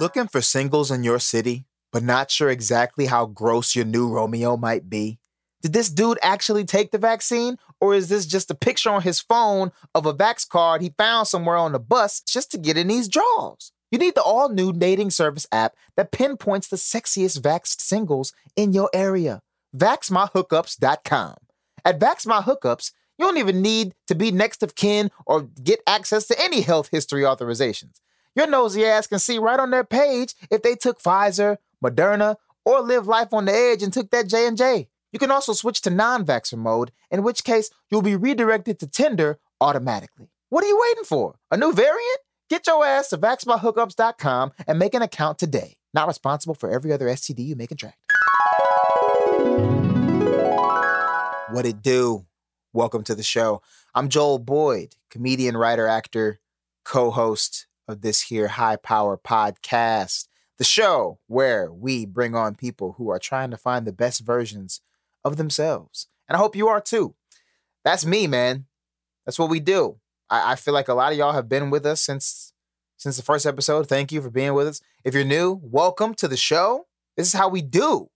Looking for singles in your city, but not sure exactly how gross your new Romeo might be? Did this dude actually take the vaccine, or is this just a picture on his phone of a Vax card he found somewhere on the bus just to get in these draws? You need the all new dating service app that pinpoints the sexiest Vaxxed singles in your area. VaxMyHookups.com. At VaxMyHookups, you don't even need to be next of kin or get access to any health history authorizations. Your nosy ass can see right on their page if they took Pfizer, Moderna, or live life on the edge and took that J&J. You can also switch to non-vaxxer mode, in which case you'll be redirected to Tinder automatically. What are you waiting for? A new variant? Get your ass to vaxmyhookups.com and make an account today. Not responsible for every other STD you may contract. What it do? Welcome to the show. I'm Joel Boyd, comedian, writer, actor, co-host of this here high power podcast, the show where we bring on people who are trying to find the best versions of themselves. And I hope you are too. That's me, man. That's what we do. I, I feel like a lot of y'all have been with us since since the first episode. Thank you for being with us. If you're new, welcome to the show. This is how we do.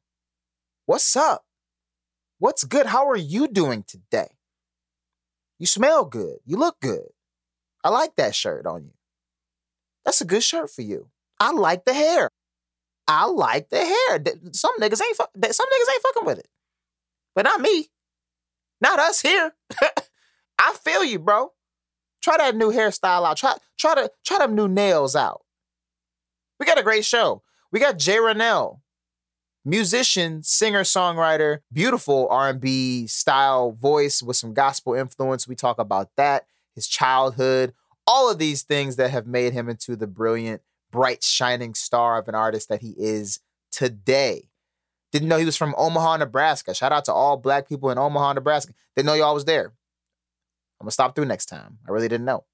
What's up? What's good? How are you doing today? You smell good. You look good. I like that shirt on you. That's a good shirt for you. I like the hair. I like the hair. Some niggas ain't some niggas ain't fucking with it, but not me. Not us here. I feel you, bro. Try that new hairstyle out. Try try to try them new nails out. We got a great show. We got JeRonelle, musician, singer, songwriter, beautiful R&B style voice with some gospel influence. We talk about that, his childhood, all of these things that have made him into the brilliant, bright, shining star of an artist that he is today. Didn't know he was from Omaha, Nebraska. Shout out to all black people in Omaha, Nebraska. Didn't know y'all was there. I'm gonna stop through next time. I really didn't know.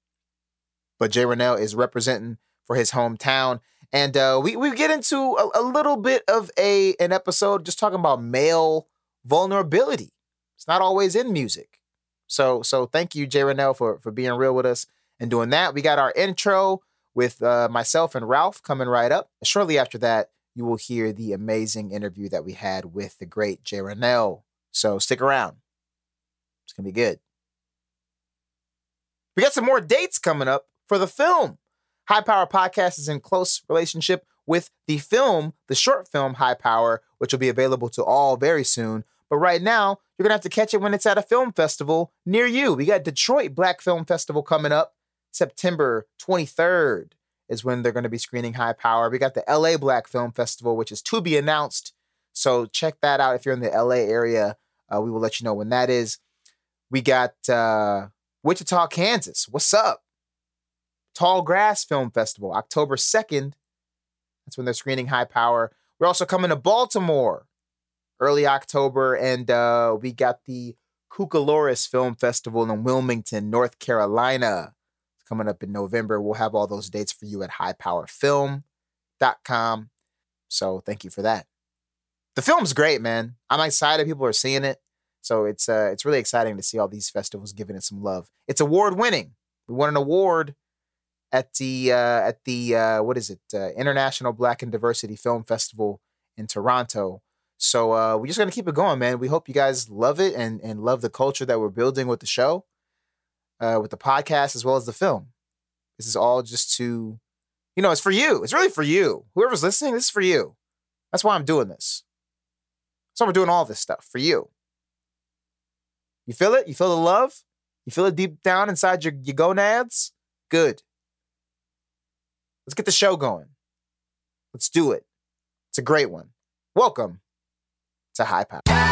But JeRonelle is representing for his hometown. And uh, we, we get into a, a little bit of a an episode just talking about male vulnerability. It's not always in music. So so thank you, JeRonelle, for, for being real with us and doing that. We got our intro with uh, myself and Ralph coming right up. Shortly after that, you will hear the amazing interview that we had with the great JeRonelle. So stick around. It's going to be good. We got some more dates coming up for the film. High Power Podcast is in close relationship with the film, the short film High Power, which will be available to all very soon. But right now, you're going to have to catch it when it's at a film festival near you. We got Detroit Black Film Festival coming up September 23rd is when they're going to be screening High Power. We got the LA Black Film Festival, which is to be announced. So check that out if you're in the LA area. Uh, we will let you know when that is. We got uh, Wichita, Kansas. What's up? Tall Grass Film Festival, October 2nd. That's when they're screening High Power. We're also coming to Baltimore early October, and uh, we got the Cucalorus Film Festival in Wilmington, North Carolina coming up in November. We'll have all those dates for you at highpowerfilm.com. So thank you for that. The film's great, man. I'm excited people are seeing it. So it's uh it's really exciting to see all these festivals giving it some love. It's award winning. We won an award at the uh at the uh what is it? Uh, International Black and Diversity Film Festival in Toronto. So uh we're just gonna keep it going, man. We hope you guys love it and and love the culture that we're building with the show uh, with the podcast as well as the film. This is all just to, you know, it's for you. It's really for you. Whoever's listening, this is for you. That's why I'm doing this. So we're doing all this stuff for you. You feel it? You feel the love? You feel it deep down inside your, your gonads? Good. Let's get the show going. Let's do it. It's a great one. Welcome to High Power.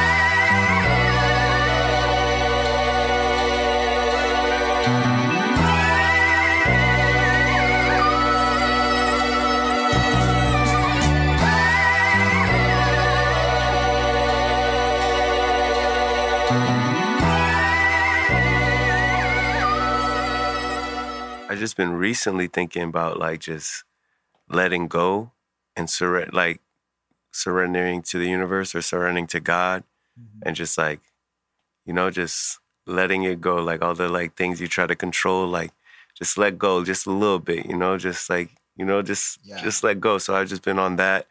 Just been recently thinking about like just letting go and surrender, like surrendering to the universe or surrendering to God, mm-hmm. and just like, you know, just letting it go. Like all the like things you try to control, like just let go just a little bit. You know, just like You know, just Yeah. just let go. So I've just been on that.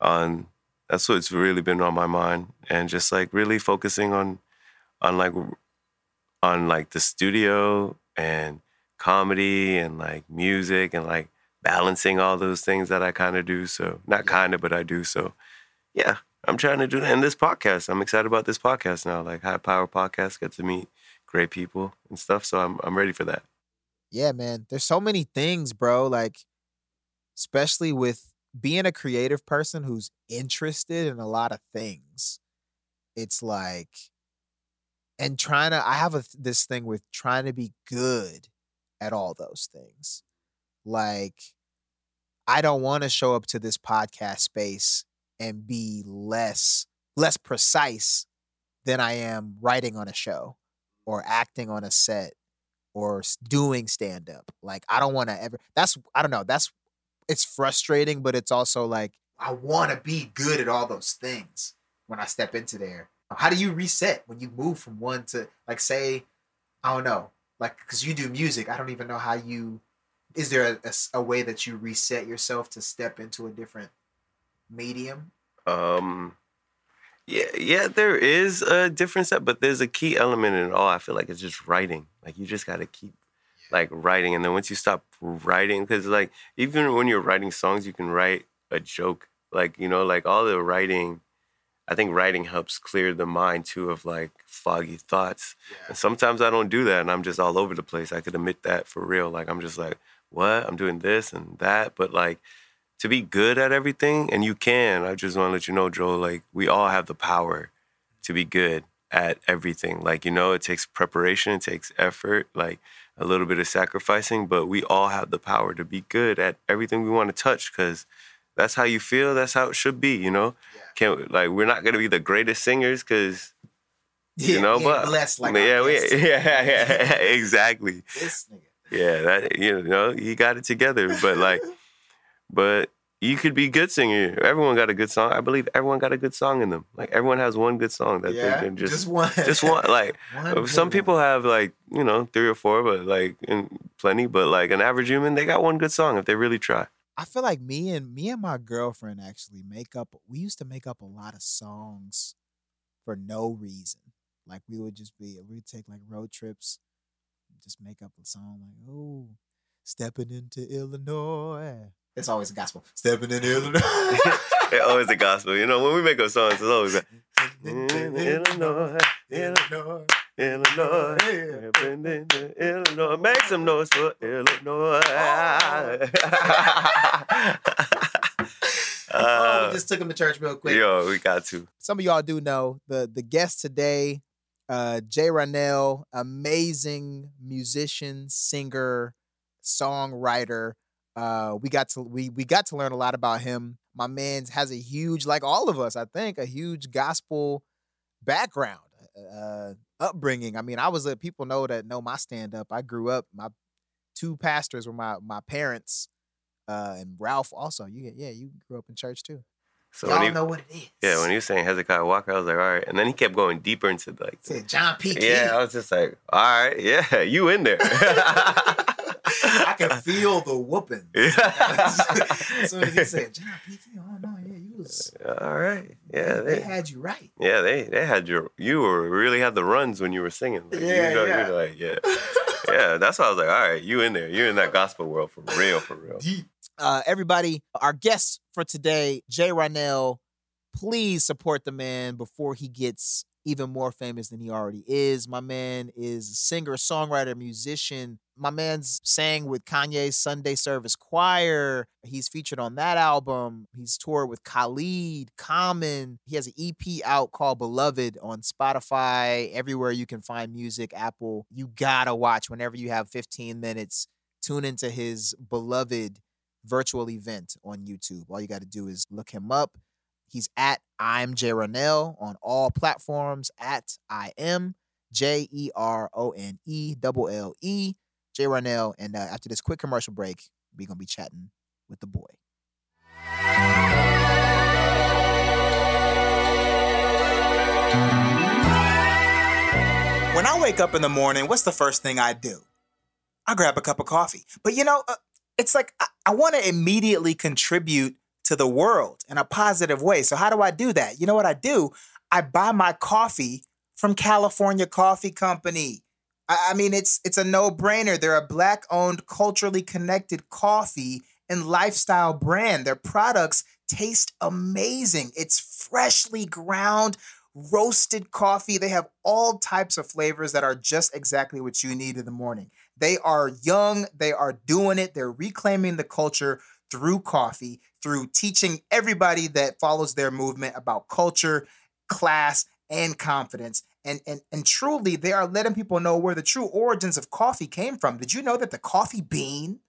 On that's what's really been on my mind, and just like really focusing on on like on like the studio and comedy and like music and like balancing all those things that I kind of do. So not kind of, but I do. So yeah, I'm trying to do that. And this podcast, I'm excited about this podcast now. Like High Power Podcast, get to meet great people and stuff. So I'm I'm ready for that. Yeah, man. There's so many things, bro. Like, especially with being a creative person who's interested in a lot of things. It's like, and trying to, I have a this thing with trying to be good at all those things. Like, I don't want to show up to this podcast space and be less less precise than I am writing on a show or acting on a set or doing stand up. Like I don't want to ever that's I don't know, that's it's frustrating but it's also like I want to be good at all those things when I step into there. How do you reset when you move from one to like say I don't know, like cuz you do music, I don't even know how you is there a way that you reset yourself to step into a different medium? Um, yeah, yeah, there is a different set, but there's a key element in it all. I feel like it's just writing. Like you just got to keep like writing, and then once you stop writing, because like even when you're writing songs, you can write a joke. Like you know, like all the writing. I think writing helps clear the mind too of like foggy thoughts. And sometimes I don't do that, and I'm just all over the place. I could admit that for real. Like I'm just like, what? I'm doing this and that, but like to be good at everything, and you can. I just want to let you know, Joel. Like we all have the power to be good at everything. Like you know, it takes preparation, it takes effort, like a little bit of sacrificing, but we all have the power to be good at everything we want to touch because that's how you feel. That's how it should be. You know, can't like we're not gonna be the greatest singers because you know, but blessed like yeah, we, yeah, yeah, exactly. this nigga. Yeah, that you know, he got it together. But like, but you could be a good singer. Everyone got a good song. I believe everyone got a good song in them. Like everyone has one good song that yeah, they can just just one. just one. Like One some people have like you know three or four, but like in plenty. But like an average human, they got one good song if they really try. I feel like me and me and my girlfriend actually make up. We used to make up a lot of songs for no reason. Like we would just be, we'd take like road trips, just make up a song like, "Oh, stepping into Illinois." It's always a gospel. Stepping in Illinois. It's always the gospel. You know when we make up songs, it's always like Illinois, Illinois. Illinois. Illinois, Illinois, make some noise for Illinois. oh, Uh, we just took him to church real quick. yo, we got to. some of y'all do know the the guest today, uh, JeRonelle, amazing musician, singer, songwriter. Uh, we got to we we got to learn a lot about him. My man has a huge, like all of us, I think, a huge gospel background, uh, upbringing. I mean, I was a people know that know my stand up. I grew up. My two pastors were my my parents, uh, and Ralph also. You get yeah, you grew up in church too. So Y'all he, know what it is. yeah, when he was saying Hezekiah Walker, I was like, all right. And then he kept going deeper into like, said John P. Yeah, I was just like, all right, yeah, you in there. I can feel the whooping. as he said John P. Oh no, yeah, you was all right, yeah, they they, had you right. yeah, they, they had your, you were really had the runs when you were singing. Like, Yeah, you know, yeah. You're like, yeah, yeah. That's why I was like, all right, you in there, you're in that gospel world for real, for real. Uh, everybody, our guest for today, JeRonelle, please support the man before he gets even more famous than he already is. My man is a singer, songwriter, musician. My man's sang with Kanye's Sunday Service Choir. He's featured on that album. He's toured with Khalid, Common. He has an EP out called Beloved on Spotify, everywhere you can find music, Apple. You gotta watch whenever you have 15 minutes. Tune into his Beloved virtual event on YouTube. All you got to do is look him up. He's at I'm JeRonelle on all platforms at I am J E R O N E double L E JeRonelle. And uh, after this quick commercial break, we're gonna be chatting with the boy. When I wake up in the morning, what's the first thing I do? I grab a cup of coffee. But you know, uh, it's like I, I want to immediately contribute to the world in a positive way. So how do I do that? You know what I do? I buy my coffee from California Coffee Company. I, mean, it's it's a no-brainer. They're a black-owned, culturally connected coffee and lifestyle brand. Their products taste amazing. It's freshly ground, roasted coffee. They have all types of flavors that are just exactly what you need in the morning. They are young, they are doing it, they're reclaiming the culture through coffee, through teaching everybody that follows their movement about culture, class, and confidence. And, and, and truly, they are letting people know where the true origins of coffee came from. Did you know that the coffee bean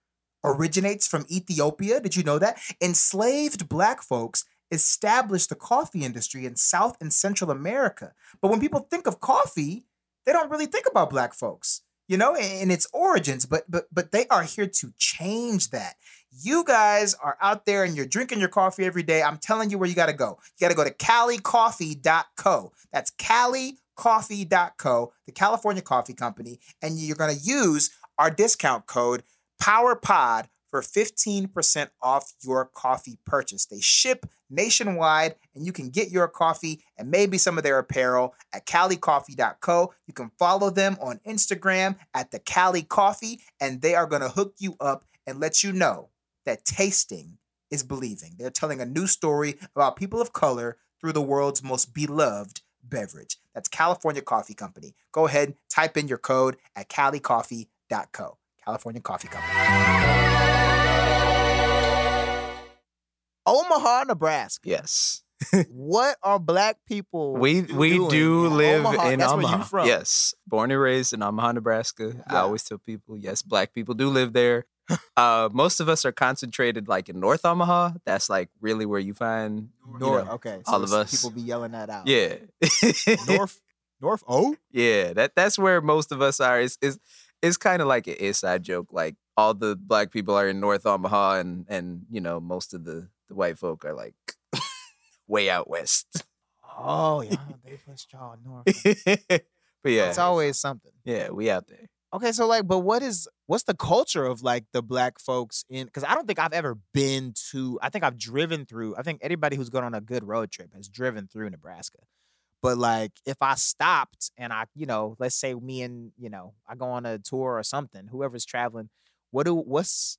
originates from Ethiopia? Did you know that? Enslaved black folks established the coffee industry in South and Central America. But when people think of coffee, they don't really think about black folks, you know, in its origins, but but but they are here to change that. You guys are out there and you're drinking your coffee every day. I'm telling you where you got to go. You got to go to calicoffee.co. That's calicoffee.co, the California Coffee Company, and you're going to use our discount code POWERPOD for 15% off your coffee purchase. They ship nationwide and you can get your coffee and maybe some of their apparel at calicoffee.co. You can follow them on Instagram at the Cali Coffee and they are going to hook you up and let you know that tasting is believing. They're telling a new story about people of color through the world's most beloved beverage. That's California Coffee Company. Go ahead, type in your code at calicoffee.co. California Coffee Company. Omaha, Nebraska. Yes. what are black people? We we do in live Omaha? in That's where Omaha. you from. Yes, born and raised in Omaha, Nebraska. I always tell people, yes, black people do live there. Uh, most of us are concentrated like in North Omaha. That's like really where you find you North. know, okay, all of us. People be yelling that out. Yeah, North. North. Oh. yeah. That that's where most of us are. It's it's, it's kind of like an inside joke. Like all the black people are in North Omaha, and and you know most of the the white folk are like way out west. Oh yeah, they pushed y'all north. but yeah, It's always something. yeah, we out there. Okay, so like, but what is what's the culture of like the black folks in? Because I don't think I've ever been to. I think I've driven through. I think anybody who's gone on a good road trip has driven through Nebraska. But like, if I stopped and I, you know, let's say me and you know, I go on a tour or something, whoever's traveling, what do what's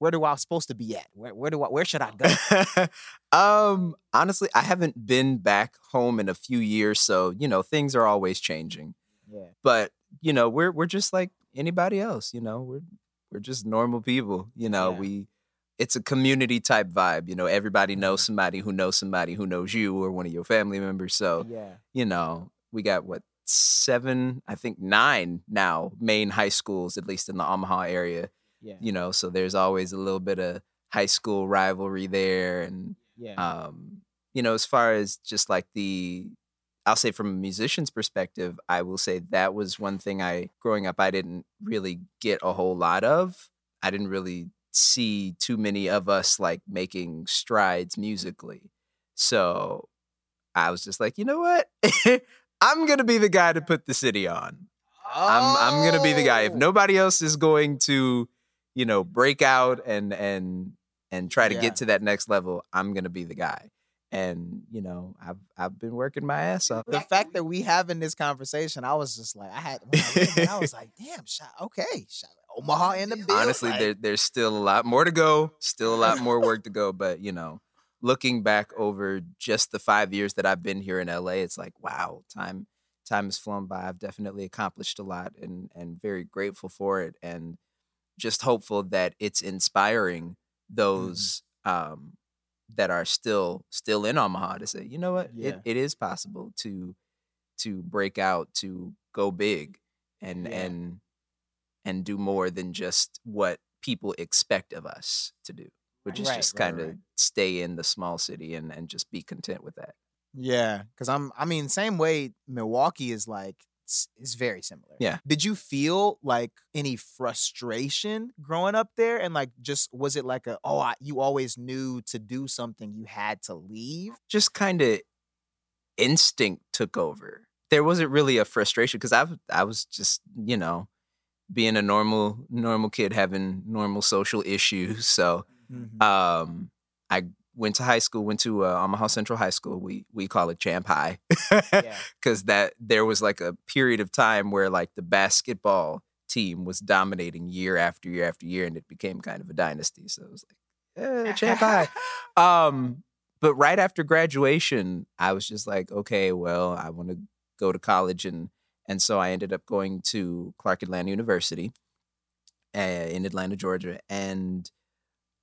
where do I supposed to be at? Where where do I where should I go? um, honestly, I haven't been back home in a few years, so you know things are always changing. yeah, But you know, we're we're just like anybody else. You know, we're we're just normal people. You know, Yeah. we it's a community type vibe. You know, everybody Mm-hmm. knows somebody who knows somebody who knows you or one of your family members. So yeah, you know, we got what seven, I think nine now main high schools, at least in the Omaha area. yeah, You know, so there's always a little bit of high school rivalry there, and yeah. um, you know, as far as just like the, I'll say from a musician's perspective, I will say that was one thing I, growing up, I didn't really get a whole lot of. I didn't really see too many of us like making strides musically. So I was just like, you know what? I'm going to be the guy to put the city on. I'm I'm gonna be the guy. If Oh! nobody else is going to, you know, break out and and and try to Yeah. get to that next level, I'm gonna be the guy. And you know, I've I've been working my ass off. the fact that we having this conversation, I was just like, I had, when I, I was like, damn, shot, okay, shot, Omaha in the building. Honestly, like, there there's still a lot more to go. Still a lot more work to go. But you know, looking back over just the five years that I've been here in LA, it's like wow, time time has flown by. I've definitely accomplished a lot, and and very grateful for it, and just hopeful that it's inspiring those um, that are still still in Omaha to say, you know what, Yeah. it, it is possible to to break out, to go big, and Yeah. and and do more than just what people expect of us to do, which is Right, just right, kind of right. stay in the small city and and just be content with that. yeah, because I'm, I mean, same way Milwaukee is like, it's, it's very similar. Yeah. Did you feel like any frustration growing up there, and like, just was it like a, oh, I, you always knew to do something, you had to leave? Just kind of instinct took over. There wasn't really a frustration because I I was just you know being a normal normal kid having normal social issues. So Mhm. um, I went to high school, went to uh, Omaha Central High School. We we call it Champ High yeah. because that there was like a period of time where like the basketball team was dominating year after year after year, and it became kind of a dynasty. So it was like, eh, Champ High. Um, but right after graduation, I was just like, okay, well, I want to go to college, and and so I ended up going to Clark Atlanta University uh, in Atlanta, Georgia, and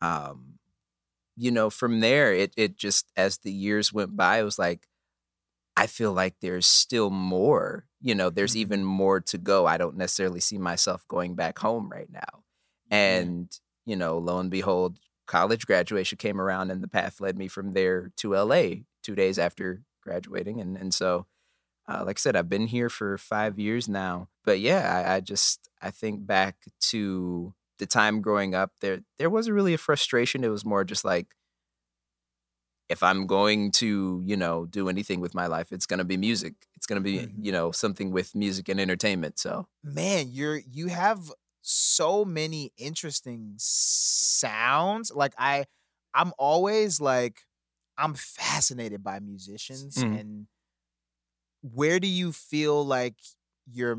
um, you know, from there, it it just as the years went by, it was like, I feel like there's still more. You know, there's Mhm. even more to go. I don't necessarily see myself going back home right now, and you know, lo and behold, college graduation came around and the path led me from there to LA two days after graduating. And and so uh, like I said, I've been here for five years now. But yeah, I, I just I think back to the time growing up, there there wasn't really a frustration. It was more just like if I'm going to, you know, do anything with my life, it's gonna be music. It's gonna be, Mhm. you know, something with music and entertainment. So man you're you have so many interesting sounds like i i'm always like i'm fascinated by musicians Mhm. and where do you feel like you're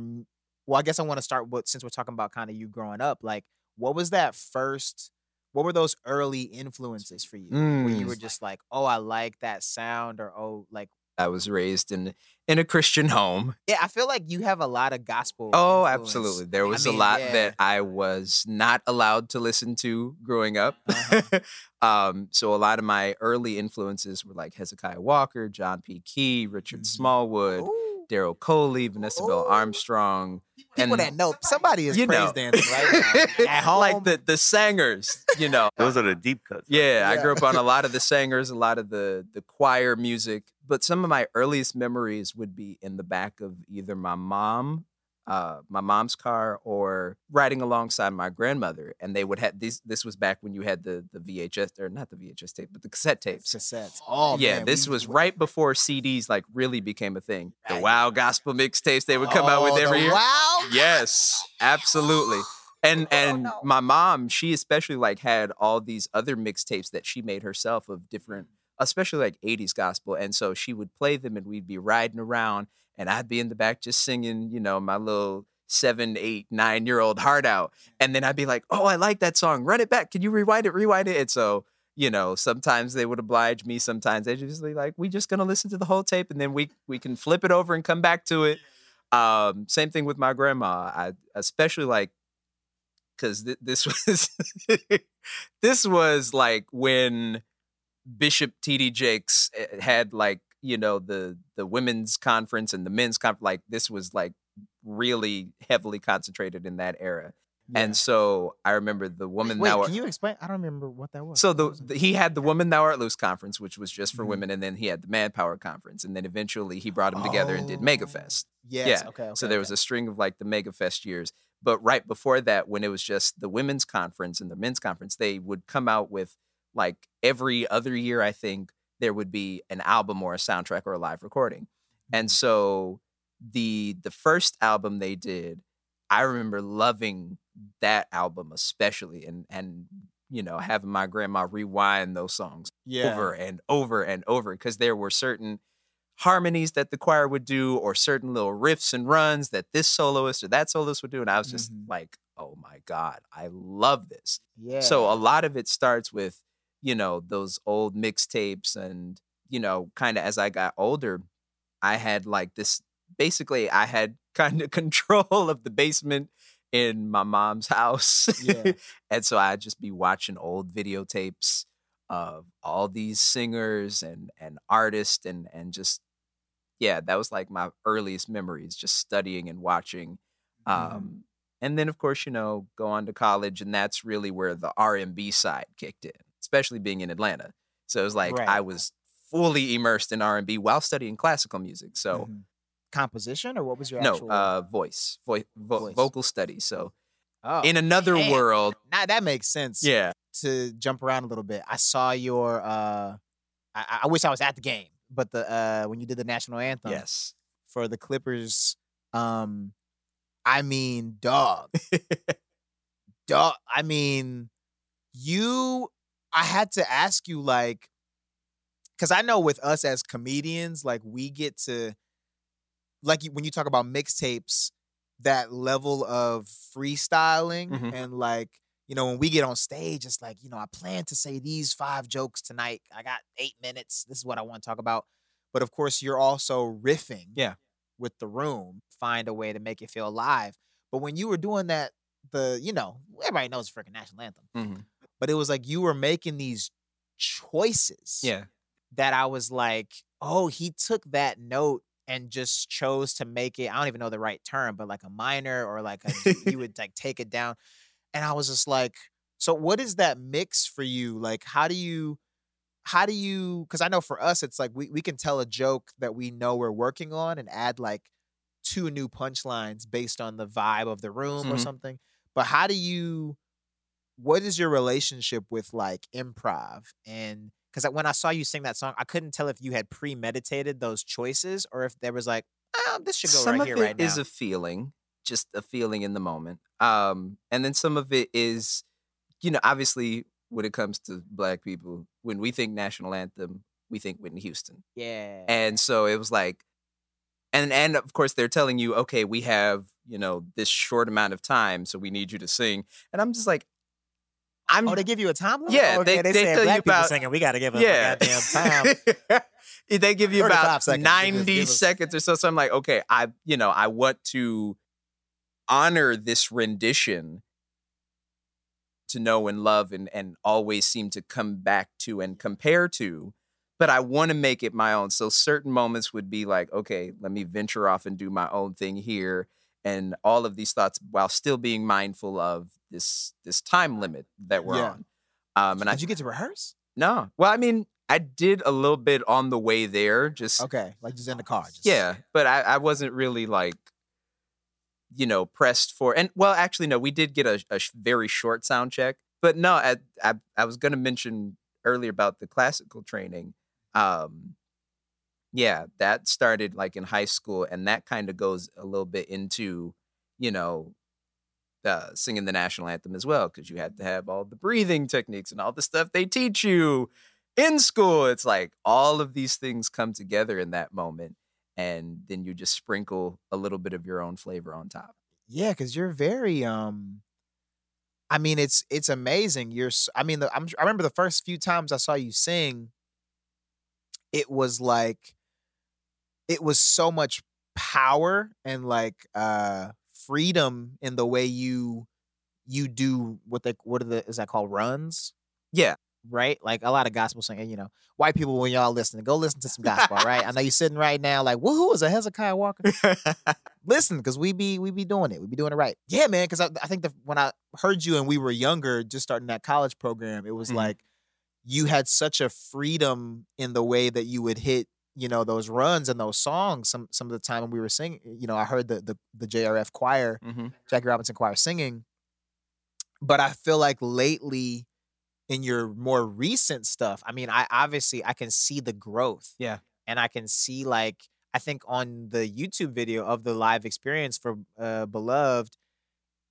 well i guess i want to start with since we're talking about kind of you growing up like what was that first what were those early influences for you where you Mm. were just like oh i like that sound or oh like I was raised in in a Christian home. yeah i feel like you have a lot of gospel Oh, influence. absolutely. There I was a lot yeah. that I was not allowed to listen to growing up. Uh-huh. um, so a lot of my early influences were like Hezekiah Walker, John P. Kee, Richard Mhm. Smallwood, Ooh. Daryl Coley, Vanessa Bell Armstrong. People and- that know somebody is you praise know, dancing right now at home. like the the singers, you know. Those are the deep cuts. Yeah, I grew up on a lot of the singers, a lot of the the choir music. But some of my earliest memories would be in the back of either my mom, uh, my mom's car, or riding alongside my grandmother. And they would have this. This was back when you had the the VHS or not the VHS tape, but the cassette tapes. cassettes. Oh yeah, man, this we- was right before CDs like really became a thing. The Wow Gospel mixtapes they would come out with Oh, every year. Wow. Yes, absolutely. And and my mom, she especially like had all these other mixtapes that she made herself of different, especially like 80s gospel. And so she would play them and we'd be riding around and I'd be in the back just singing, you know, my little seven, eight, nine year old heart out. And then I'd be like, Oh, I like that song. Run it back. Can you rewind it? Rewind it. And so, you know, sometimes they would oblige me. Sometimes they just be like, we just gonna listen to the whole tape and then we we can flip it over and come back to it. Um, same thing with my grandma. I especially like because th- this was this was like when Bishop T.D. Jakes eh, had like you know the the women's conference and the men's conference. Like this was like really heavily concentrated in that era. Yeah. And so I remember the woman Wait, thou can you explain? I don't remember what that was. so the, was he had the woman thou art loose conference, which was just for Mhm. women, and then he had the manpower conference, and then eventually he brought them together and did Oh, MegaFest. Yes. yeah, Okay. So okay, there was a string of like the MegaFest years. But right before that, when it was just the women's conference and the men's conference, they would come out with like every other year, I think there would be an album or a soundtrack or a live recording. And Mhm. so the the first album they did, I remember loving that album especially and and you know having my grandma rewind those songs yeah. over and over and over because there were certain harmonies that the choir would do or certain little riffs and runs that this soloist or that soloist would do and i was just Mhm. like oh my god i love this Yeah. so a lot of it starts with you know those old mixtapes and you know kind of as i got older i had like this basically i had kind of control of the basement in my mom's house Yeah. and so i'd just be watching old videotapes of all these singers and and artists and and just yeah that was like my earliest memories just studying and watching Mhm. um and then of course you know go on to college and that's really where the r&b side kicked in especially being in atlanta so it was like Right. i was fully immersed in r&b while studying classical music so Mhm. composition or what was your no actual? uh voice vo- vo- Voice. vocal studies so oh, in another damn. world now that makes sense. yeah To jump around a little bit, I saw your. uh I, I wish I was at the game, but the uh when you did the national anthem yes for the Clippers, um, I mean, dog. dog. I mean, you. I had to ask you, like, because I know with us as comedians, like, we get to, like, when you talk about mixtapes, that level of freestyling Mhm. and like you know when we get on stage it's like you know i plan to say these five jokes tonight i got eight minutes this is what i want to talk about but of course you're also riffing Yeah. with the room find a way to make it feel alive but when you were doing that the you know everybody knows the freaking national anthem Mhm. But it was like you were making these choices Yeah. that I was like, oh, he took that note and just chose to make it. I don't even know the right term, but like a minor or like a, he would like take it down. And I was just like, so what is that mix for you? Like, how do you, how do you, because I know for us, it's like we, we can tell a joke that we know we're working on and add like two new punchlines based on the vibe of the room or Mhm. something. But how do you, what is your relationship with like improv and because when I saw you sing that song, I couldn't tell if you had premeditated those choices or if there was like, oh, this should go some right of here, it right is now. a feeling, just a feeling in the moment. Um, and then some of it is, you know, obviously when it comes to black people, when we think national anthem, we think Whitney Houston. yeah. And so it was like, and and of course they're telling you, okay, we have you know this short amount of time, so we need you to sing. And I'm just like, I'm oh, they give you a time limit? Yeah, okay, they- they, they said black people about- singing. We got to give them yeah, a goddamn time. they give you about seconds. Give us- 90 give us- seconds or so. So I'm like, okay, I you know I want to honor this rendition to know and love and and always seem to come back to and compare to but I want to make it my own so certain moments would be like okay let me venture off and do my own thing here and all of these thoughts while still being mindful of this this time limit that we're Yeah. on um and I Did you get to rehearse? no well I mean I did a little bit on the way there just Okay, like just in the car. Just, yeah, but I, I wasn't really like, you know, pressed for. And well, actually, no, we did get a, a very short sound check. But no, I I, I was going to mention earlier about the classical training. Um, yeah, that started like in high school, and that kind of goes a little bit into, you know, uh, singing the national anthem as well, because you had to have all the breathing techniques and all the stuff they teach you in school. It's like all of these things come together in that moment, and then you just sprinkle a little bit of your own flavor on top. yeah, because you're very um. I mean, it's it's amazing. You're. I mean, the, I remember the first few times I saw you sing. It was like, it was so much power and like uh freedom in the way you you do what they what are the is that called runs Yeah, right? Like a lot of gospel singing, you know, white people when y'all listening, go listen to some gospel, right? I know you're sitting right now like, well, who is a Hezekiah Walker? listen, because we be we be doing it, we be doing it right. Yeah, man. Because I, I think the when I heard you and we were younger, just starting that college program, it was Mhm. like you had such a freedom in the way that you would hit, you know, those runs and those songs. Some some of the time when we were singing, you know, I heard the the, the JRF choir hmm Jackie Robinson Choir singing. But I feel like lately in your more recent stuff, I mean, I obviously I can see the growth. Yeah. And I can see like I think on the YouTube video of the live experience for uh Beloved,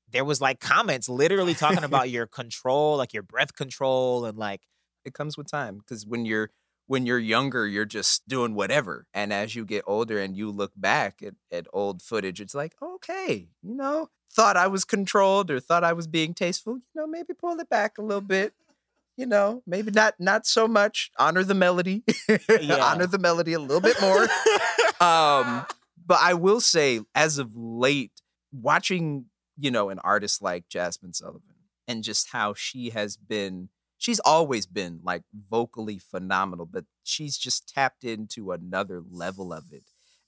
there was like comments literally talking about your control, like your breath control and like it comes with time because when you're when you're younger you're just doing whatever and as you get older and you look back at, at old footage it's like okay you know thought i was controlled or thought i was being tasteful you know maybe pull it back a little bit you know maybe not not so much honor the melody Yeah. honor the melody a little bit more um but i will say as of late watching you know an artist like jazmine sullivan and just how she has been she's always been like vocally phenomenal but she's just tapped into another level of it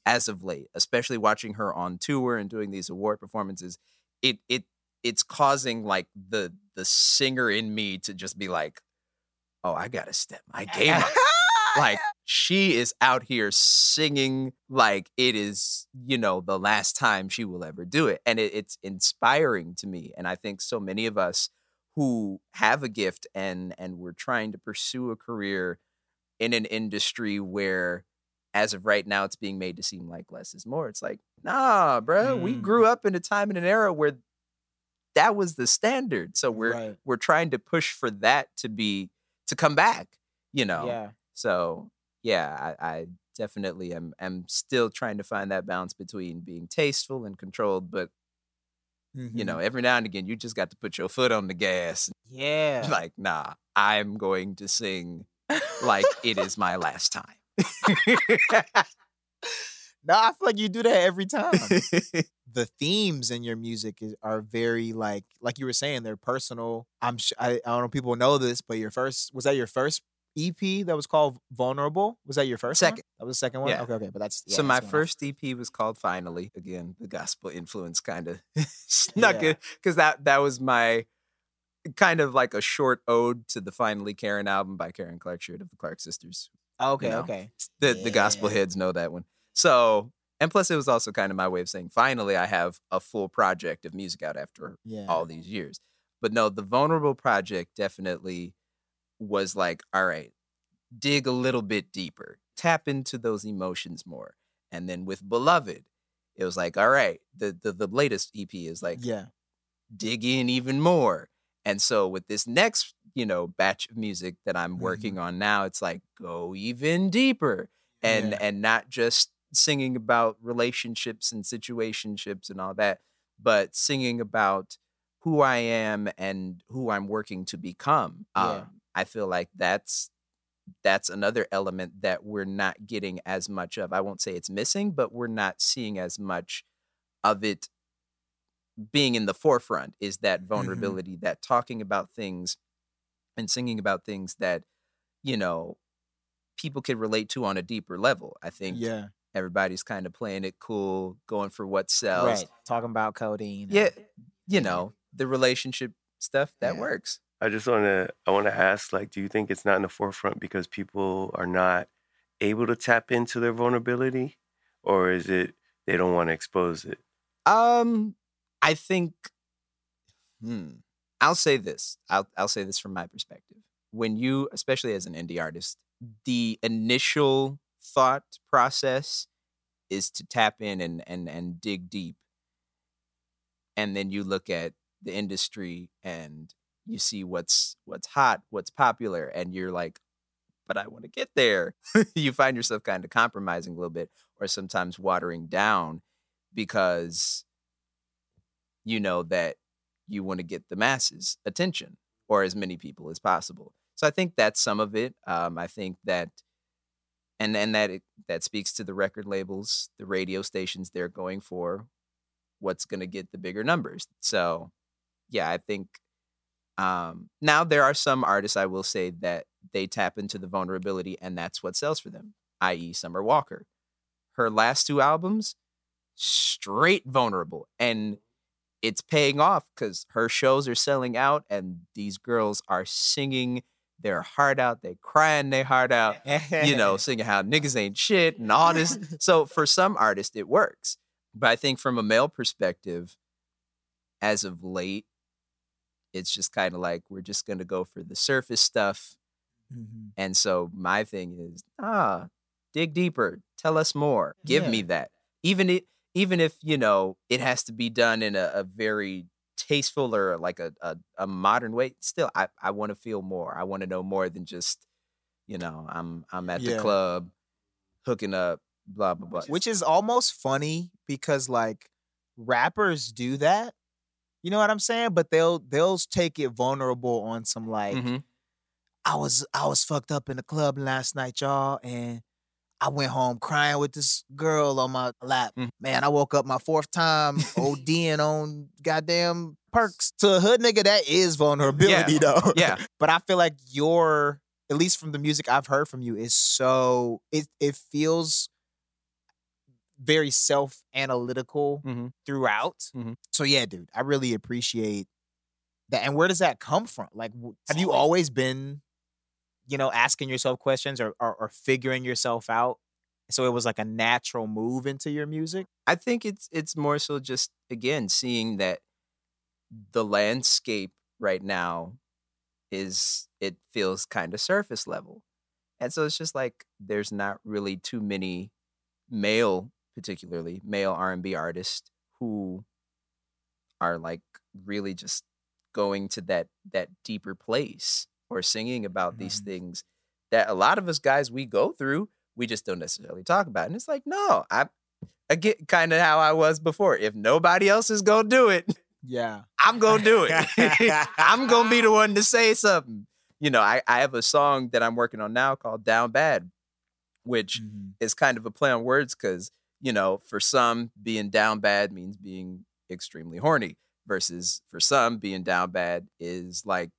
as of late especially watching her on tour and doing these award performances. It it it's causing like the the singer in me to just be like oh i gotta step my game up. Like she is out here singing like it is you know the last time she will ever do it and it, it's inspiring to me and i think so many of us who have a gift and and we're trying to pursue a career in an industry where as of right now, it's being made to seem like less is more. It's like, nah, bro, we Mm. grew up in a time and an era where that was the standard. So we're Right. we're trying to push for that to be to come back. You know. Yeah. So yeah, I, I definitely am am still trying to find that balance between being tasteful and controlled, but you Mhm. know, every now and again, you just got to put your foot on the gas. Yeah. Like, nah, I'm going to sing like it is my last time. no, I feel like you do that every time. the themes in your music is, are very like like you were saying they're personal. I'm sh- I, I don't know if people know this, but your first was that your first EP that was called Vulnerable? Was that your first one? Second. That was the second one. Yeah. Okay, okay, but that's yeah, so my first EP was called Finally. Again, the gospel influence kind of snuck Yeah. it because that that was my kind of like a short ode to the Finally Karen album by Karen Clark Sheard of the Clark Sisters. Okay, know. okay. The the gospel heads know that one. So and plus it was also kind of my way of saying finally I have a full project of music out after Yeah. all these years. But no, the vulnerable project definitely was like, all right, dig a little bit deeper, tap into those emotions more. And then with Beloved, it was like, all right, the the, the latest EP is like yeah. dig in even more. And so with this next, you know, batch of music that I'm Mhm. working on now, it's like go even deeper and Yeah. and not just singing about relationships and situationships and all that, but singing about who I am and who I'm working to become. Yeah. Um, I feel like that's that's another element that we're not getting as much of. I won't say it's missing, but we're not seeing as much of it being in the forefront is that Mm-hmm. vulnerability, that talking about things and singing about things that, you know, people could relate to on a deeper level. I think Yeah. everybody's kind of playing it cool, going for what sells. Right. Talking about codeine. Yeah, and- you know, the relationship stuff that Yeah. works. I just want to I want to ask like do you think it's not in the forefront because people are not able to tap into their vulnerability or is it they don't want to expose it? Um, I think hmm, I'll say this. I'll I'll say this from my perspective. When you, especially as an indie artist, the initial thought process is to tap in and and and dig deep. And then you look at the industry and you see what's what's hot, what's popular, and you're like, but I want to get there. you find yourself kind of compromising a little bit or sometimes watering down because you know that you want to get the masses attention or as many people as possible. So I think that's some of it. Um, I think that, and and that it, that speaks to the record labels, the radio stations. They're going for what's going to get the bigger numbers. So, yeah, I think. Um, now there are some artists I will say that they tap into the vulnerability, and that's what sells for them. I.e., Summer Walker. Her last two albums, straight vulnerable, and it's paying off because her shows are selling out and these girls are singing their heart out. They're crying their heart out, you know, singing how niggas ain't shit and all this. So for some artists, it works. But I think from a male perspective, as of late, it's just kind of like we're just going to go for the surface stuff. Mhm. And so my thing is, ah, dig deeper. Tell us more. Give me that. Even it, even if you know it has to be done in a, a very tasteful or like a a, a modern way. Still, I I want to feel more. I want to know more than just, you know, I'm I'm at Yeah. the club, hooking up, blah blah blah. Which is almost funny because like rappers do that. You know what I'm saying? But they'll they'll take it vulnerable on some like Mhm. I was I was fucked up in the club last night, y'all, and I went home crying with this girl on my lap. Mm. Man, I woke up my fourth time ODing on goddamn perks. To a hood nigga, that is vulnerability though. yeah, but I feel like your, at least from the music I've heard from you, is so it it feels very self analytical Mhm. throughout. Mhm. So yeah, dude, I really appreciate that. And where does that come from? Like, have you always been, you know, asking yourself questions or, or or figuring yourself out? So it was like a natural move into your music. I think it's it's more so just again seeing that the landscape right now is it feels kind of surface level. And so it's just like there's not really too many male, particularly male R&B artists who are like really just going to that that deeper place or singing about these Mhm. things that a lot of us guys we go through, we just don't necessarily talk about. And it's like, no, I I get kind of how I was before. If nobody else is gonna do it, Yeah. I'm gonna do it. I'm gonna be the one to say something. You know, I, I have a song that I'm working on now called Down Bad, which Mhm. is kind of a play on words because, you know, for some, being down bad means being extremely horny, versus for some, being down bad is like,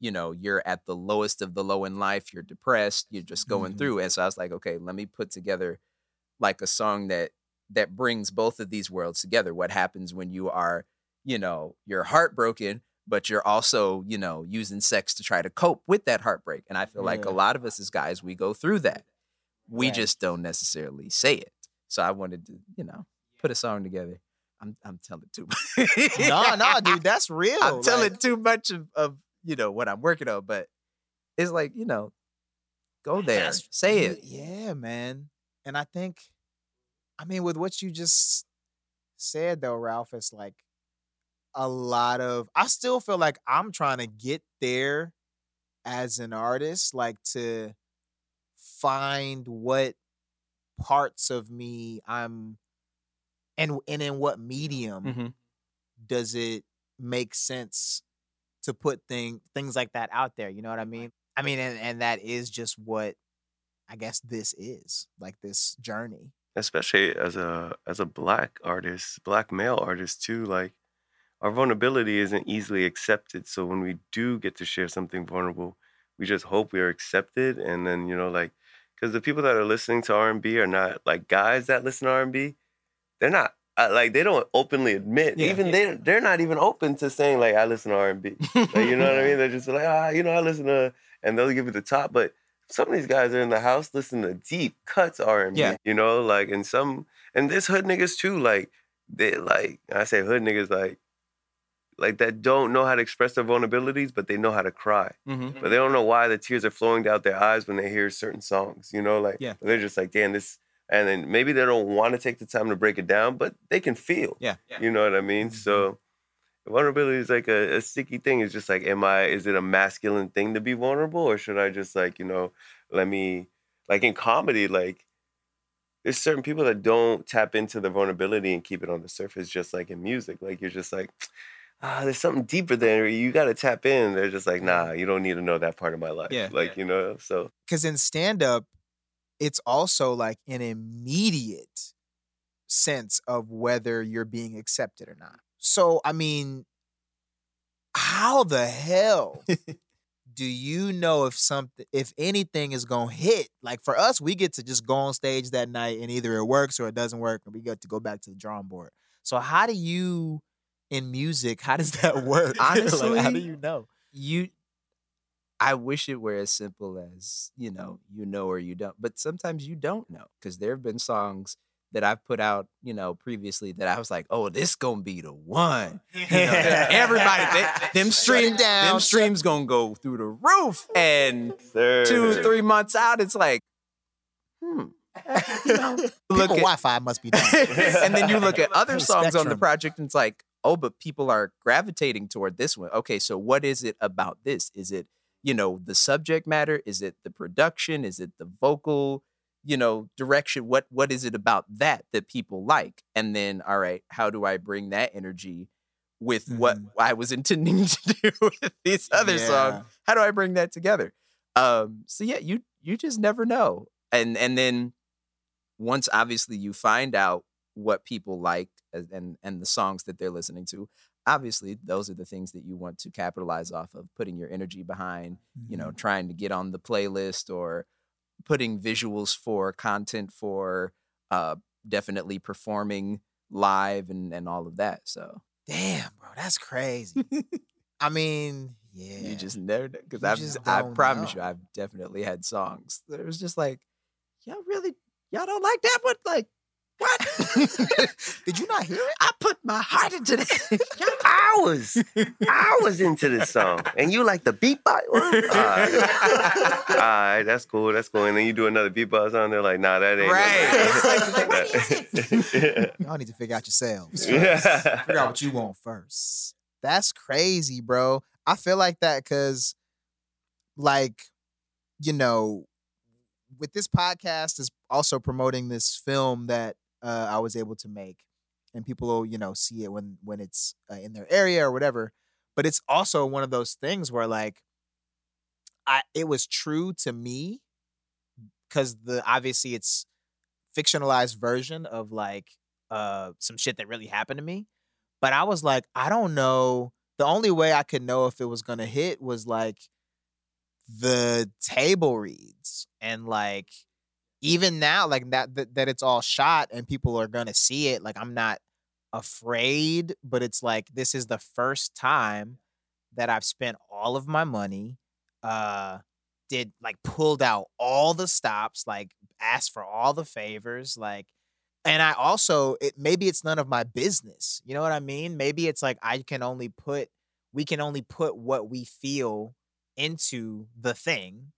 you know, you're at the lowest of the low in life, you're depressed, you're just going Mhm. through. And so I was like, okay, let me put together like a song that that brings both of these worlds together. What happens when you are, you know, you're heartbroken, but you're also, you know, using sex to try to cope with that heartbreak. And I feel like a lot of us as guys, we go through that. We Right. just don't necessarily say it. So I wanted to, you know, put a song together. I'm I'm telling too much. no, no, dude, that's real. I'm telling like- too much of, of you know what I'm working on, but it's like, you know, go there. Say it. Yeah, man. And I think, I mean, with what you just said though, Ralph, it's like a lot of. I still feel like I'm trying to get there as an artist, like to find what parts of me I'm, and and in what medium Mhm. does it make sense to put thing things like that out there? You know what I mean? I mean, and, and that is just what I guess this is like this journey. especially as a as a black artist, black male artist too, like our vulnerability isn't easily accepted. So when we do get to share something vulnerable, we just hope we are accepted and then, you know, like cuz the people that are listening to R&B are not like guys that listen to R&B, they're not uh, like they don't openly admit Yeah. even they they're not even open to saying like I listen to R&B. Like, you know what I mean? They're just like, ah, you know, I listen to, and they'll give it the top. But some of these guys are in the house listening to deep cuts R&B. Yeah. You know, like, and some, and there's hood niggas too. Like, they like, I say hood niggas like, like that don't know how to express their vulnerabilities, but they know how to cry. Mhm. But they don't know why the tears are flowing down their eyes when they hear certain songs. You know, like, Yeah. they're just like, damn, this. And then maybe they don't want to take the time to break it down, but they can feel. Yeah. You know what I mean? Mhm. So vulnerability is like a, a sticky thing. It's just like, am I, is it a masculine thing to be vulnerable? Or should I just like, you know, let me, like in comedy, like there's certain people that don't tap into the vulnerability and keep it on the surface, just like in music. Like you're just like, ah, there's something deeper there. You got to tap in. They're just like, nah, you don't need to know that part of my life. Yeah. Like, you know, so Because in stand up, it's also like an immediate sense of whether you're being accepted or not. So, I mean, how the hell do you know if something, if anything is going to hit? Like for us, we get to just go on stage that night and either it works or it doesn't work, and we get to go back to the drawing board. So, how do you, in music, how does that work? like, how do you know? you I wish it were as simple as, you know, you know or you don't. But sometimes you don't know. Cause there have been songs that I've put out, you know, previously that I was like, oh, this gonna be the one. You know, everybody, they, them stream, down, them streams gonna go through the roof. And sir. two, three months out, it's like, hmm. You know, look at, Wi-Fi must be down. and then you look at other Hey, songs on the project and it's like, oh, but people are gravitating toward this one. Okay, so what is it about this? Is it, you know, the subject matter? Is it the production? Is it the vocal, you know, direction? What what is it about that that people like? And then, all right, how do I bring that energy with what Mhm. I was intending to do with these other songs? How do I bring that together? Um, so yeah, you you just never know. And and then once obviously you find out what people like and and the songs that they're listening to, obviously those are the things that you want to capitalize off of, putting your energy behind, you know, trying to get on the playlist or putting visuals for content for uh definitely performing live and and all of that. So Damn, bro, that's crazy. I mean, yeah. you just never because I've just I promise you. I've definitely had songs that it was just like y'all really y'all don't like that one like What? Did you not hear it? I put my heart into this. hours, hours into this song, and you like the beatbox. All right. All right, that's cool, that's cool. And then you do another beatbox on there, like, nah, that ain't Right. It's like, Y'all need to figure out yourselves. yeah. Figure out what you want first. That's crazy, bro. I feel like that because, like, you know, with this podcast is also promoting this film that uh, I was able to make, and people will, you know, see it when when it's uh, in their area or whatever. But it's also one of those things where, like, I it was true to me because the obviously it's fictionalized version of like uh some shit that really happened to me. But I was like, I don't know. The only way I could know if it was gonna hit was like the table reads and like even now like that, that that it's all shot and people are gonna see it like i'm not afraid but it's like this is the first time that i've spent all of my money uh did like pulled out all the stops like asked for all the favors like and i also it maybe it's none of my business you know what i mean? Maybe it's like i can only put we can only put what we feel into the thing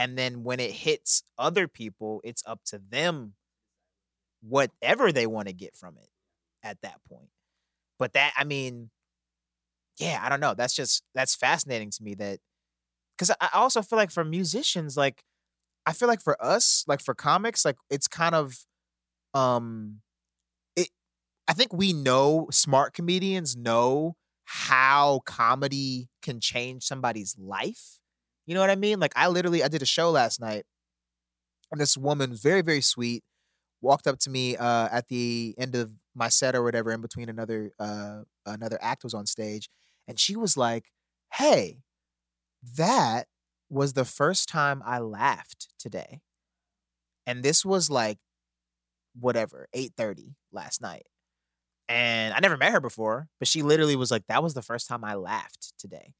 and then when it hits other people it's up to them whatever they want to get from it at that point. But that i mean yeah i don't know that's just that's fascinating to me that because i also feel like for musicians like i feel like for us like for comics like it's kind of um it i think we know smart comedians know how comedy can change somebody's life you know what I mean? Like I literally I did a show last night and this woman very, very sweet, walked up to me uh at the end of my set or whatever, in between another uh another act was on stage, and she was like, Hey, that was the first time I laughed today. And this was like whatever, 8:30 last night. And I never met her before, but she literally was like, That was the first time I laughed today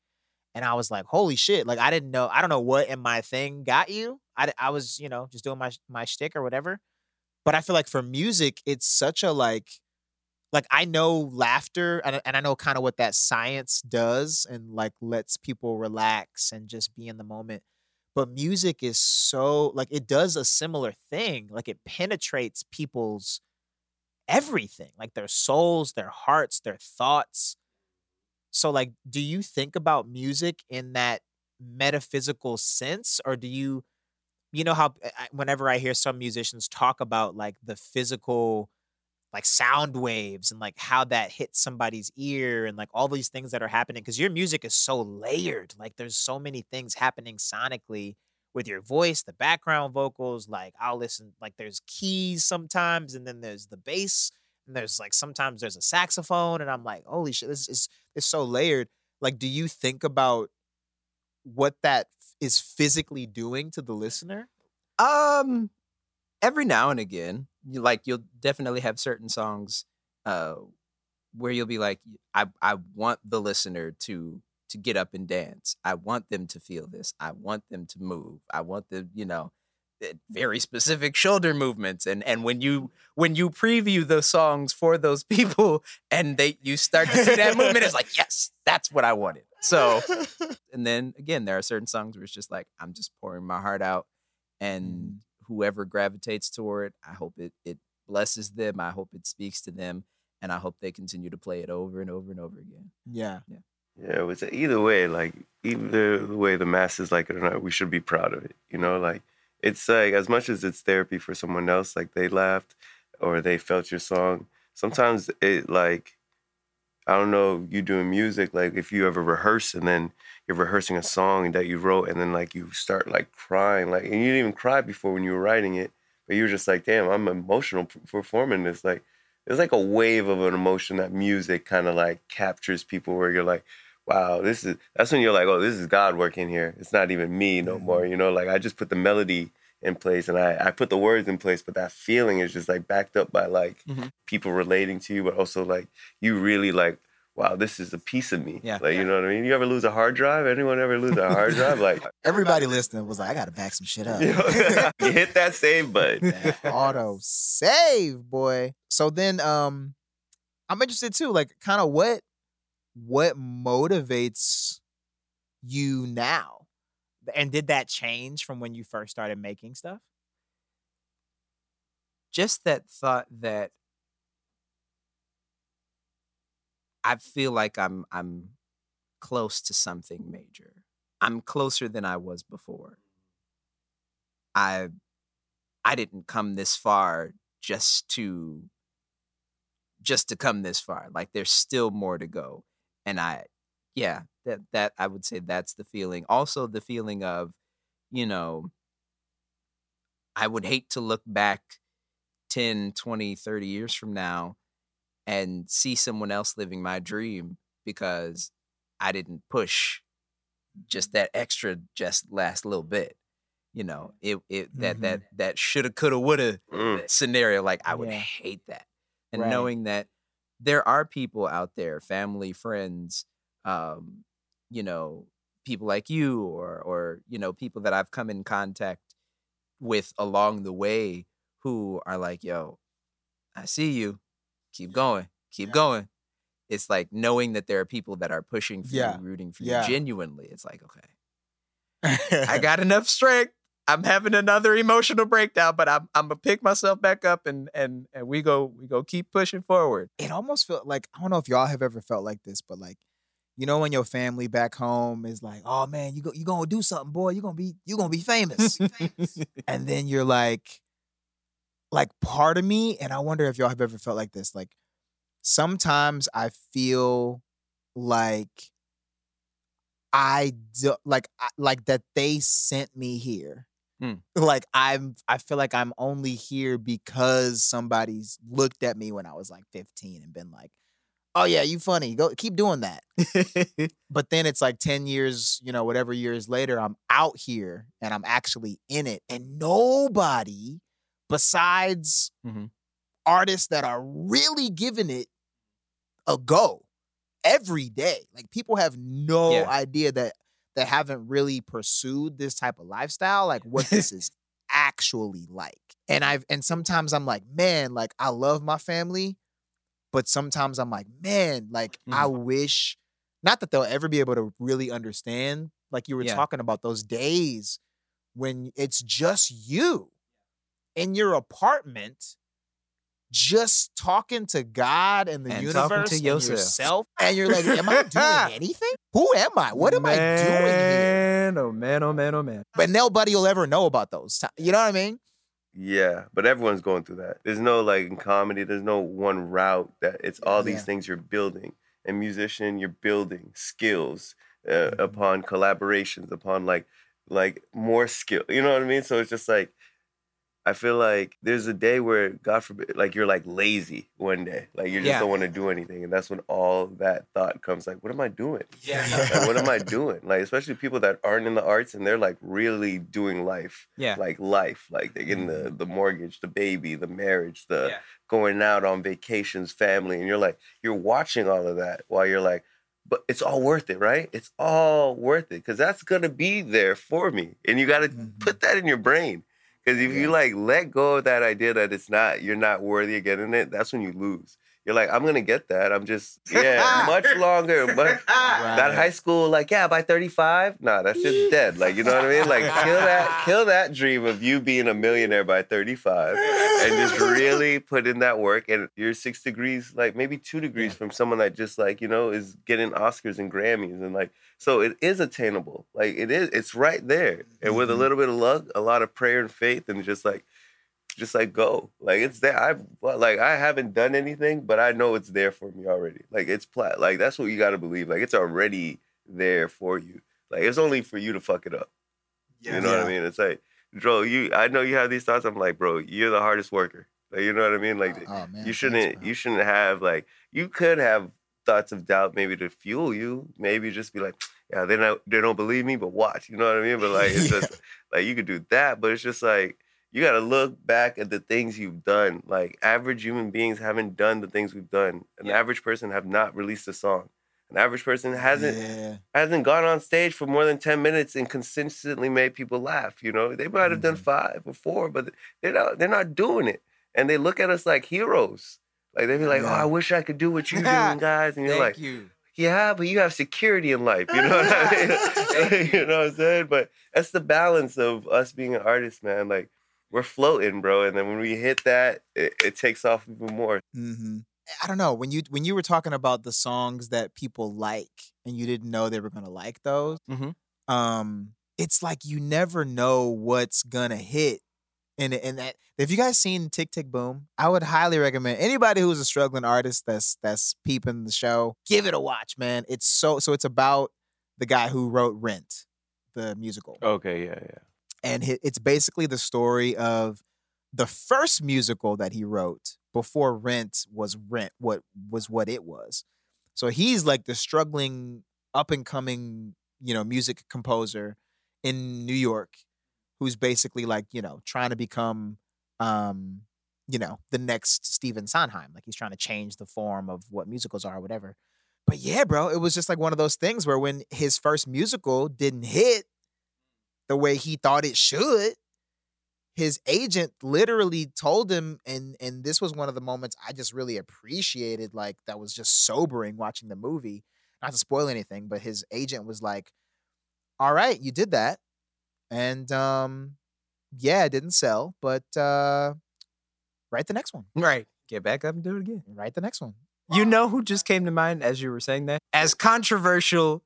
and I was like, "Holy shit!" Like I didn't know. I don't know what in my thing got you. I I was you know just doing my my shtick or whatever. But I feel like for music, it's such a like, like I know laughter and and I know kind of what that science does and like lets people relax and just be in the moment. But music is so like it does a similar thing. Like it penetrates people's everything, like their souls, their hearts, their thoughts so like do you think about music in that metaphysical sense or do you you know how whenever I hear some musicians talk about like the physical like sound waves and like how that hits somebody's ear and like all these things that are happening because your music is so layered like there's so many things happening sonically with your voice the background vocals like i'll listen like there's keys sometimes and then there's the bass and there's like sometimes there's a saxophone and i'm like holy shit this is it's so layered like do you think about what that is physically doing to the listener Um, every now and again, you like you'll definitely have certain songs, uh, where you'll be like, I I want the listener to to get up and dance. I want them to feel this. I want them to move. I want them, you know, Eh, very specific shoulder movements. And and when you when you preview those songs for those people and they you start to see that movement, it's like, yes, that's what I wanted. So and then again, there are certain songs where it's just like I'm just pouring my heart out, and mm-hmm. whoever gravitates toward it, I hope it it blesses them. I hope it speaks to them, and I hope they continue to play it over and over and over again. yeah Yeah, yeah. it's either way, like either the way the masses like it or not, we should be proud of it. You know, like it's like as much as it's therapy for someone else, like they laughed or they felt your song. Sometimes it like I don't know, you doing music, like if you ever rehearse and then you're rehearsing a song that you wrote and then like you start like crying, like and you didn't even cry before when you were writing it, but you were just like, damn, I'm emotional performing this. Like it's like a wave of an emotion that music kind of like captures people where you're like, wow, this is that's when you're like, oh, this is God working here. It's not even me no more. You know, like I just put the melody in place and I, I put the words in place, but that feeling is just like backed up by like Mhm. people relating to you, but also like you really like wow, this is a piece of me. Yeah. Like, you know what I mean? You ever lose a hard drive? Anyone ever lose a hard drive? Like, Everybody listening was like, I gotta back some shit up. you, know, you hit that save button. Auto save, boy. So then um I'm interested too, like kind of what what motivates you now? And did that change from when you first started making stuff? just that thought that I feel like I'm I'm close to something major. I'm closer than I was before. I I didn't come this far just to just to come this far. Like there's still more to go. And I yeah, that that I would say that's the feeling. Also the feeling of, you know, I would hate to look back 10, 20, 30 years from now and see someone else living my dream because I didn't push just that extra just last little bit. You know, it it that that that shoulda coulda woulda Mm. scenario like I would Yeah. hate that. And Right. knowing that there are people out there, family, friends, um, you know, people like you or or you know, people that I've come in contact with along the way who are like, yo, I see you. Keep going. Keep going. It's like knowing that there are people that are pushing for Yeah. you, rooting for Yeah. you genuinely. It's like, okay, I got enough strength. I'm having another emotional breakdown, but I'm I'm gonna pick myself back up and and and we go we go keep pushing forward. it almost felt like I don't know if y'all have ever felt like this, but like, you know, when your family back home is like, "Oh man, you go, you gonna do something, boy. You gonna be, you gonna be famous," and then you're like, like part of me, and I wonder if y'all have ever felt like this. Like, sometimes I feel like I do, like I- like that they sent me here. Hmm. Like I'm, I feel like I'm only here because somebody's looked at me when I was like 15 and been like, "Oh yeah, you funny. Go keep doing that." But then it's like 10 years, you know, whatever years later, I'm out here and I'm actually in it, and nobody besides Mhm. artists that are really giving it a go every day. Like people have no Yeah. idea that that haven't really pursued this type of lifestyle, like what this is actually like. And I've and sometimes I'm like, man, like I love my family, but sometimes I'm like, man, like I mm-hmm. wish not that they'll ever be able to really understand. Like you were Yeah. talking about those days when it's just you in your apartment just talking to God and the And universe to and yourself. yourself. And you're like, am I doing anything? Who am I? What am I doing here? Man, oh man, oh man, oh man. But nobody will ever know about those. ti- You know what I mean? Yeah, but everyone's going through that. There's no like in comedy, there's no one route that it's all these Yeah. things you're building. And musician, you're building skills uh, Mhm. upon collaborations, upon like like more skill. You know what I mean? So it's just like I feel like there's a day where God forbid, like you're like lazy one day, like you just Yeah. don't want to do anything, and that's when all that thought comes. Like, what am I doing? Yeah. Like, what am I doing? Like, especially people that aren't in the arts and they're like really doing life Yeah. like life. Like they're getting the the mortgage, the baby, the marriage, the Yeah. going out on vacations, family, and you're like you're watching all of that while you're like, but it's all worth it, right? It's all worth it because that's gonna be there for me, and you got to Mhm. put that in your brain. Because if Yeah. you like let go of that idea that it's not, you're not worthy of getting it, that's when you lose. You're like, I'm gonna get that. I'm just, yeah, much longer. But that high school, like, yeah, by 35, nah, that's just dead. Like, you know what I mean? Like, kill that, kill that dream of you being a millionaire by 35, and just really put in that work. And you're six degrees, like maybe two degrees from someone that just like you know is getting Oscars and Grammys, and like, so it is attainable. Like, it is, it's right there. And with a Mhm. little bit of luck, a lot of prayer and faith, and just like just like go. Like it's there. I well, like i haven't done anything but i know it's there for me already. Like it's plat like that's what you got to believe. Like it's already there for you. Like it's only for you to fuck it up. Yeah, you know what i mean? It's like bro you i know you have these thoughts. I'm like bro you're the hardest worker. Like you know what i mean? Like Oh, man, you shouldn't bro. you shouldn't have like you could have thoughts of doubt maybe to fuel you. Maybe just be like yeah they not they don't believe me but watch. You know what i mean? But like it's Yeah. just like you could do that but it's just like you got to look back at the things you've done. Like average human beings haven't done the things we've done. An Yeah. average person have not released a song. An average person hasn't Yeah. hasn't gone on stage for more than 10 minutes and consistently made people laugh you know they might have done Mhm. five or four but they're not they're not doing it and they look at us like heroes like they be like Yeah. oh i wish i could do what you're doing guys and you're Thank like you. yeah but you have security in life you know what i mean you know what i'm saying but that's the balance of us being an artist man like we're floating bro and then when we hit that it, it takes off even more hmm I don't know when you when you were talking about the songs that people like and you didn't know they were gonna like those. Mhm. Um, it's like you never know what's gonna hit. And and that have you guys seen Tick Tick Boom? I would highly recommend anybody who's a struggling artist that's that's peeping the show, give it a watch, man. It's so so it's about the guy who wrote Rent, the musical okay yeah yeah and it's basically the story of the first musical that he wrote before Rent was Rent what was what it was. So he's like the struggling up and coming, you know, music composer in New York who's basically like, you know, trying to become um you know, the next Stephen Sondheim. Like he's trying to change the form of what musicals are or whatever. But yeah, bro, it was just like one of those things where when his first musical didn't hit the way he thought it should, his agent literally told him, and and this was one of the moments I just really appreciated, like that was just sobering watching the movie. Not to spoil anything, but his agent was like, All right, you did that. And um, yeah, it didn't sell, but uh write the next one. Right. Get back up and do it again. Write the next one. You know who just came to mind as you were saying that? As controversial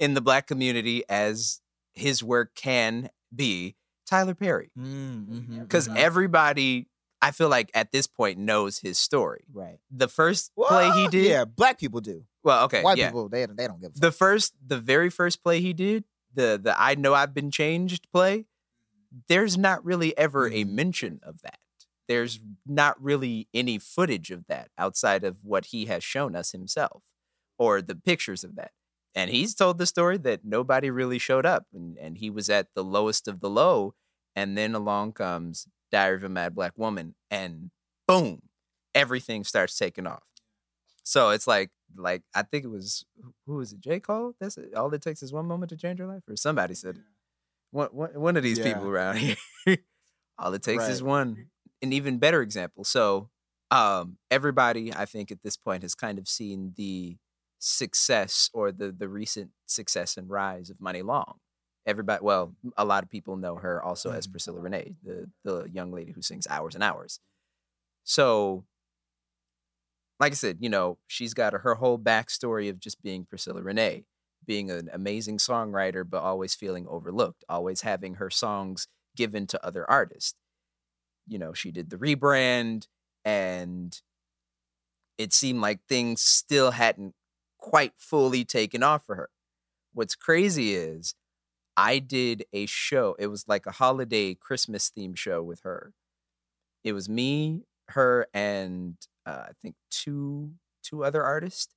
in the black community as his work can be, Tyler Perry. Mm-hmm, Because everybody, I feel like at this point knows his story. right. The first play he did. Yeah, black people do. Well, okay. White yeah. people, they they don't give a fuck. the first the very first play he did the the i know i've been changed play there's not really ever a Mhm. mention of that there's not really any footage of that outside of what he has shown us himself or the pictures of that and he's told the story that nobody really showed up and, and he was at the lowest of the low and then along comes diary of a mad black woman and boom everything starts taking off so it's like, like I think it was who- was it? J Cole. That's it. All it takes is one moment to change your life, or somebody said it. One, one, one of these Yeah. people around here. all it takes is one. An even better example. So, um, everybody, I think, at this point has kind of seen the success or the the recent success and rise of Muni Long. Everybody, well, a lot of people know her also as Mhm. Priscilla Renee, the the young lady who sings Hours and Hours. So like I said, you know, she's got her whole backstory of just being Priscilla Renee, being an amazing songwriter, but always feeling overlooked, always having her songs given to other artists. You know, she did the rebrand, and it seemed like things still hadn't quite fully taken off for her. What's crazy is I did a show, it was like a holiday Christmas theme show with her. It was me, her, and uh, I think two two other artists.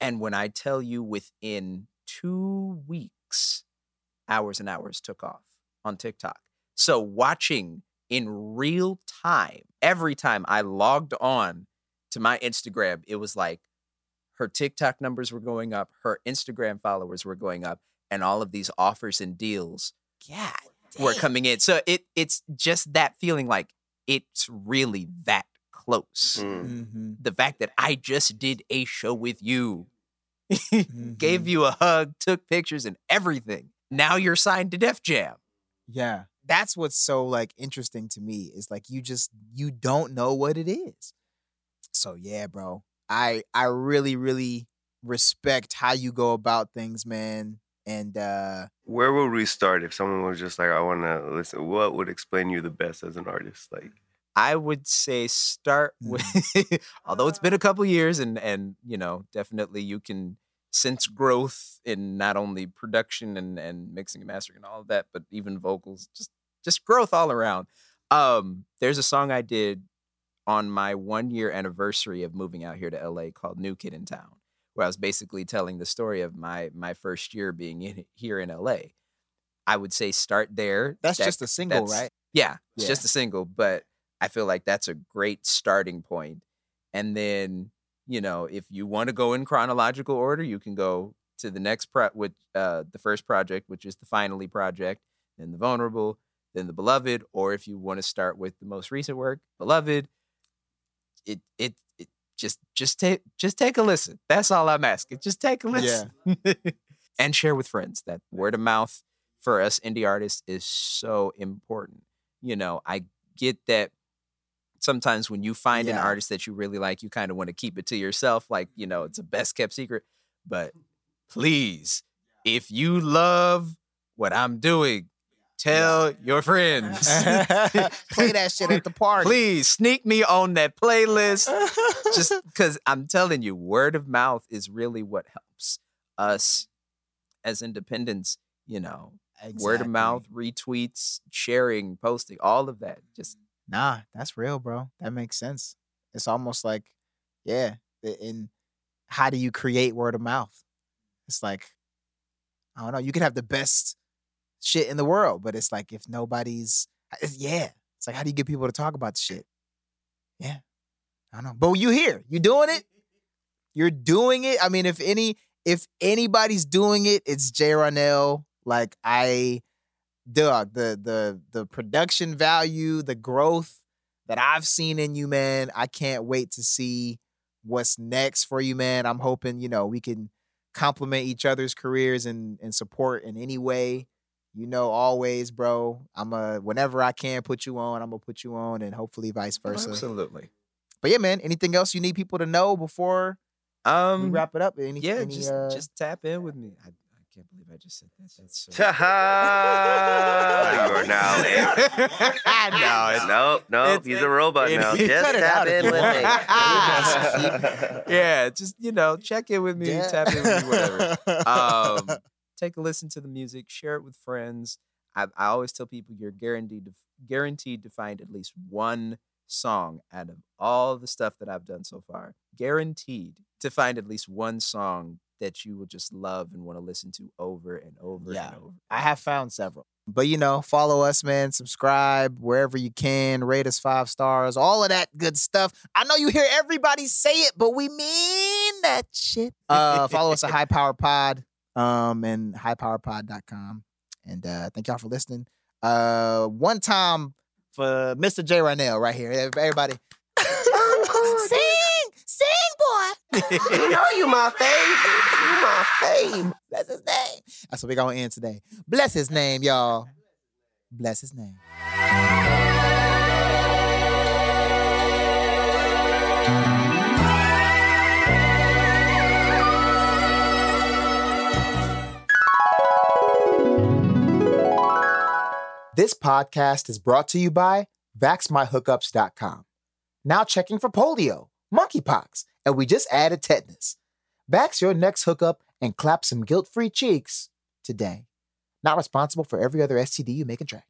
And when I tell you within two weeks, hours and hours took off on TikTok. So watching in real time, every time I logged on to my Instagram, it was like her TikTok numbers were going up, her Instagram followers were going up, and all of these offers and deals God were damn. coming in. So it it's just that feeling like it's really that close. Mm. Mhm, The fact that I just did a show with you, gave mhm. you a hug, took pictures and everything. Now you're signed to Def Jam. Yeah. That's what's so like interesting to me is like you just you don't know what it is. So yeah, bro. I I really really respect how you go about things, man. And uh Where would we start if someone was just like, I want to listen? What would explain you the best as an artist? Like, I would say start with although it's been a couple years and and you know, definitely you can sense growth in not only production and and mixing and mastering and all of that, but even vocals, just just growth all around. Um there's a song I did on my 1 year anniversary of moving out here to LA called New Kid in Town, where I was basically telling the story of my my first year being in here in LA. I would say start there. that's That- just a single, right? Yeah, it's Yeah. just a single, but I feel like that's a great starting point. And then, you know, if you want to go in chronological order, you can go to the next pro with uh the first project, which is the Finally project, then the Vulnerable, then the Beloved, or if you want to start with the most recent work, Beloved, it it, it just just take just take a listen. That's all I'm asking. Just take a listen. Yeah. and share with friends. That word of mouth for us indie artists is so important. You know, I get that sometimes when you find an artist that you really like, you kind of want to keep it to yourself, like, you know, it's a best kept secret. But please, if you love what I'm doing, tell your friends. Play that shit at the party. Please sneak me on that playlist just because I'm telling you, word of mouth is really what helps us as independents. You know, word of mouth, retweets, sharing, posting, all of that. Just Nah, that's real, bro. That makes sense. It's almost like, yeah. And how do you create word of mouth? It's like, I don't know. You could have the best shit in the world, but it's like if nobody's, it's, yeah. It's like how do you get people to talk about the shit? Yeah, I don't know. But you here, you doing it. You're doing it. I mean, if any, if anybody's doing it, it's JeRonelle. Like I, dog, the the the production value, the growth that I've seen in you, man. I can't wait to see what's next for you, man. I'm hoping, you know, we can complement each other's careers and and support in any way. You know, always, bro. I'm a whenever I can put you on, I'm gonna put you on, and hopefully vice versa. absolutely. But yeah, man. Anything else you need people to know before we Um, wrap it up? Any, yeah, any, just uh, just tap in with me. I, I can't believe I just said that. That's so. you are now in. I know. It's, Nope, nope. It's- He's it- a robot it- now. Cut Just it tap out in with me. yeah, just you know, check in with me, Yeah. tap in with me, whatever. um, take a listen to the music, share it with friends. I, I always tell people you're guaranteed to, guaranteed to find at least one song out of all the stuff that I've done so far. Guaranteed to find at least one song that you will just love and want to listen to over and over Yeah. and over. I have found several. But you know, follow us, man. Subscribe wherever you can. Rate us five stars. All of that good stuff. I know you hear everybody say it, but we mean that shit. Uh, follow us at High Power Pod, um, and highpowerpod.com. And uh, thank y'all for listening. Uh, one time for Mr. JeRonelle right here. Everybody. sing, sing, boy. you know you my fave. You my fave. Bless his name. That's what we're gonna end today. Bless his name, y'all. Bless his name. This podcast is brought to you by VaxMyHookups.com. Now checking for polio, monkeypox, and we just added tetanus. Vax your next hookup and clap some guilt free cheeks today. Not responsible for every other STD you may contract.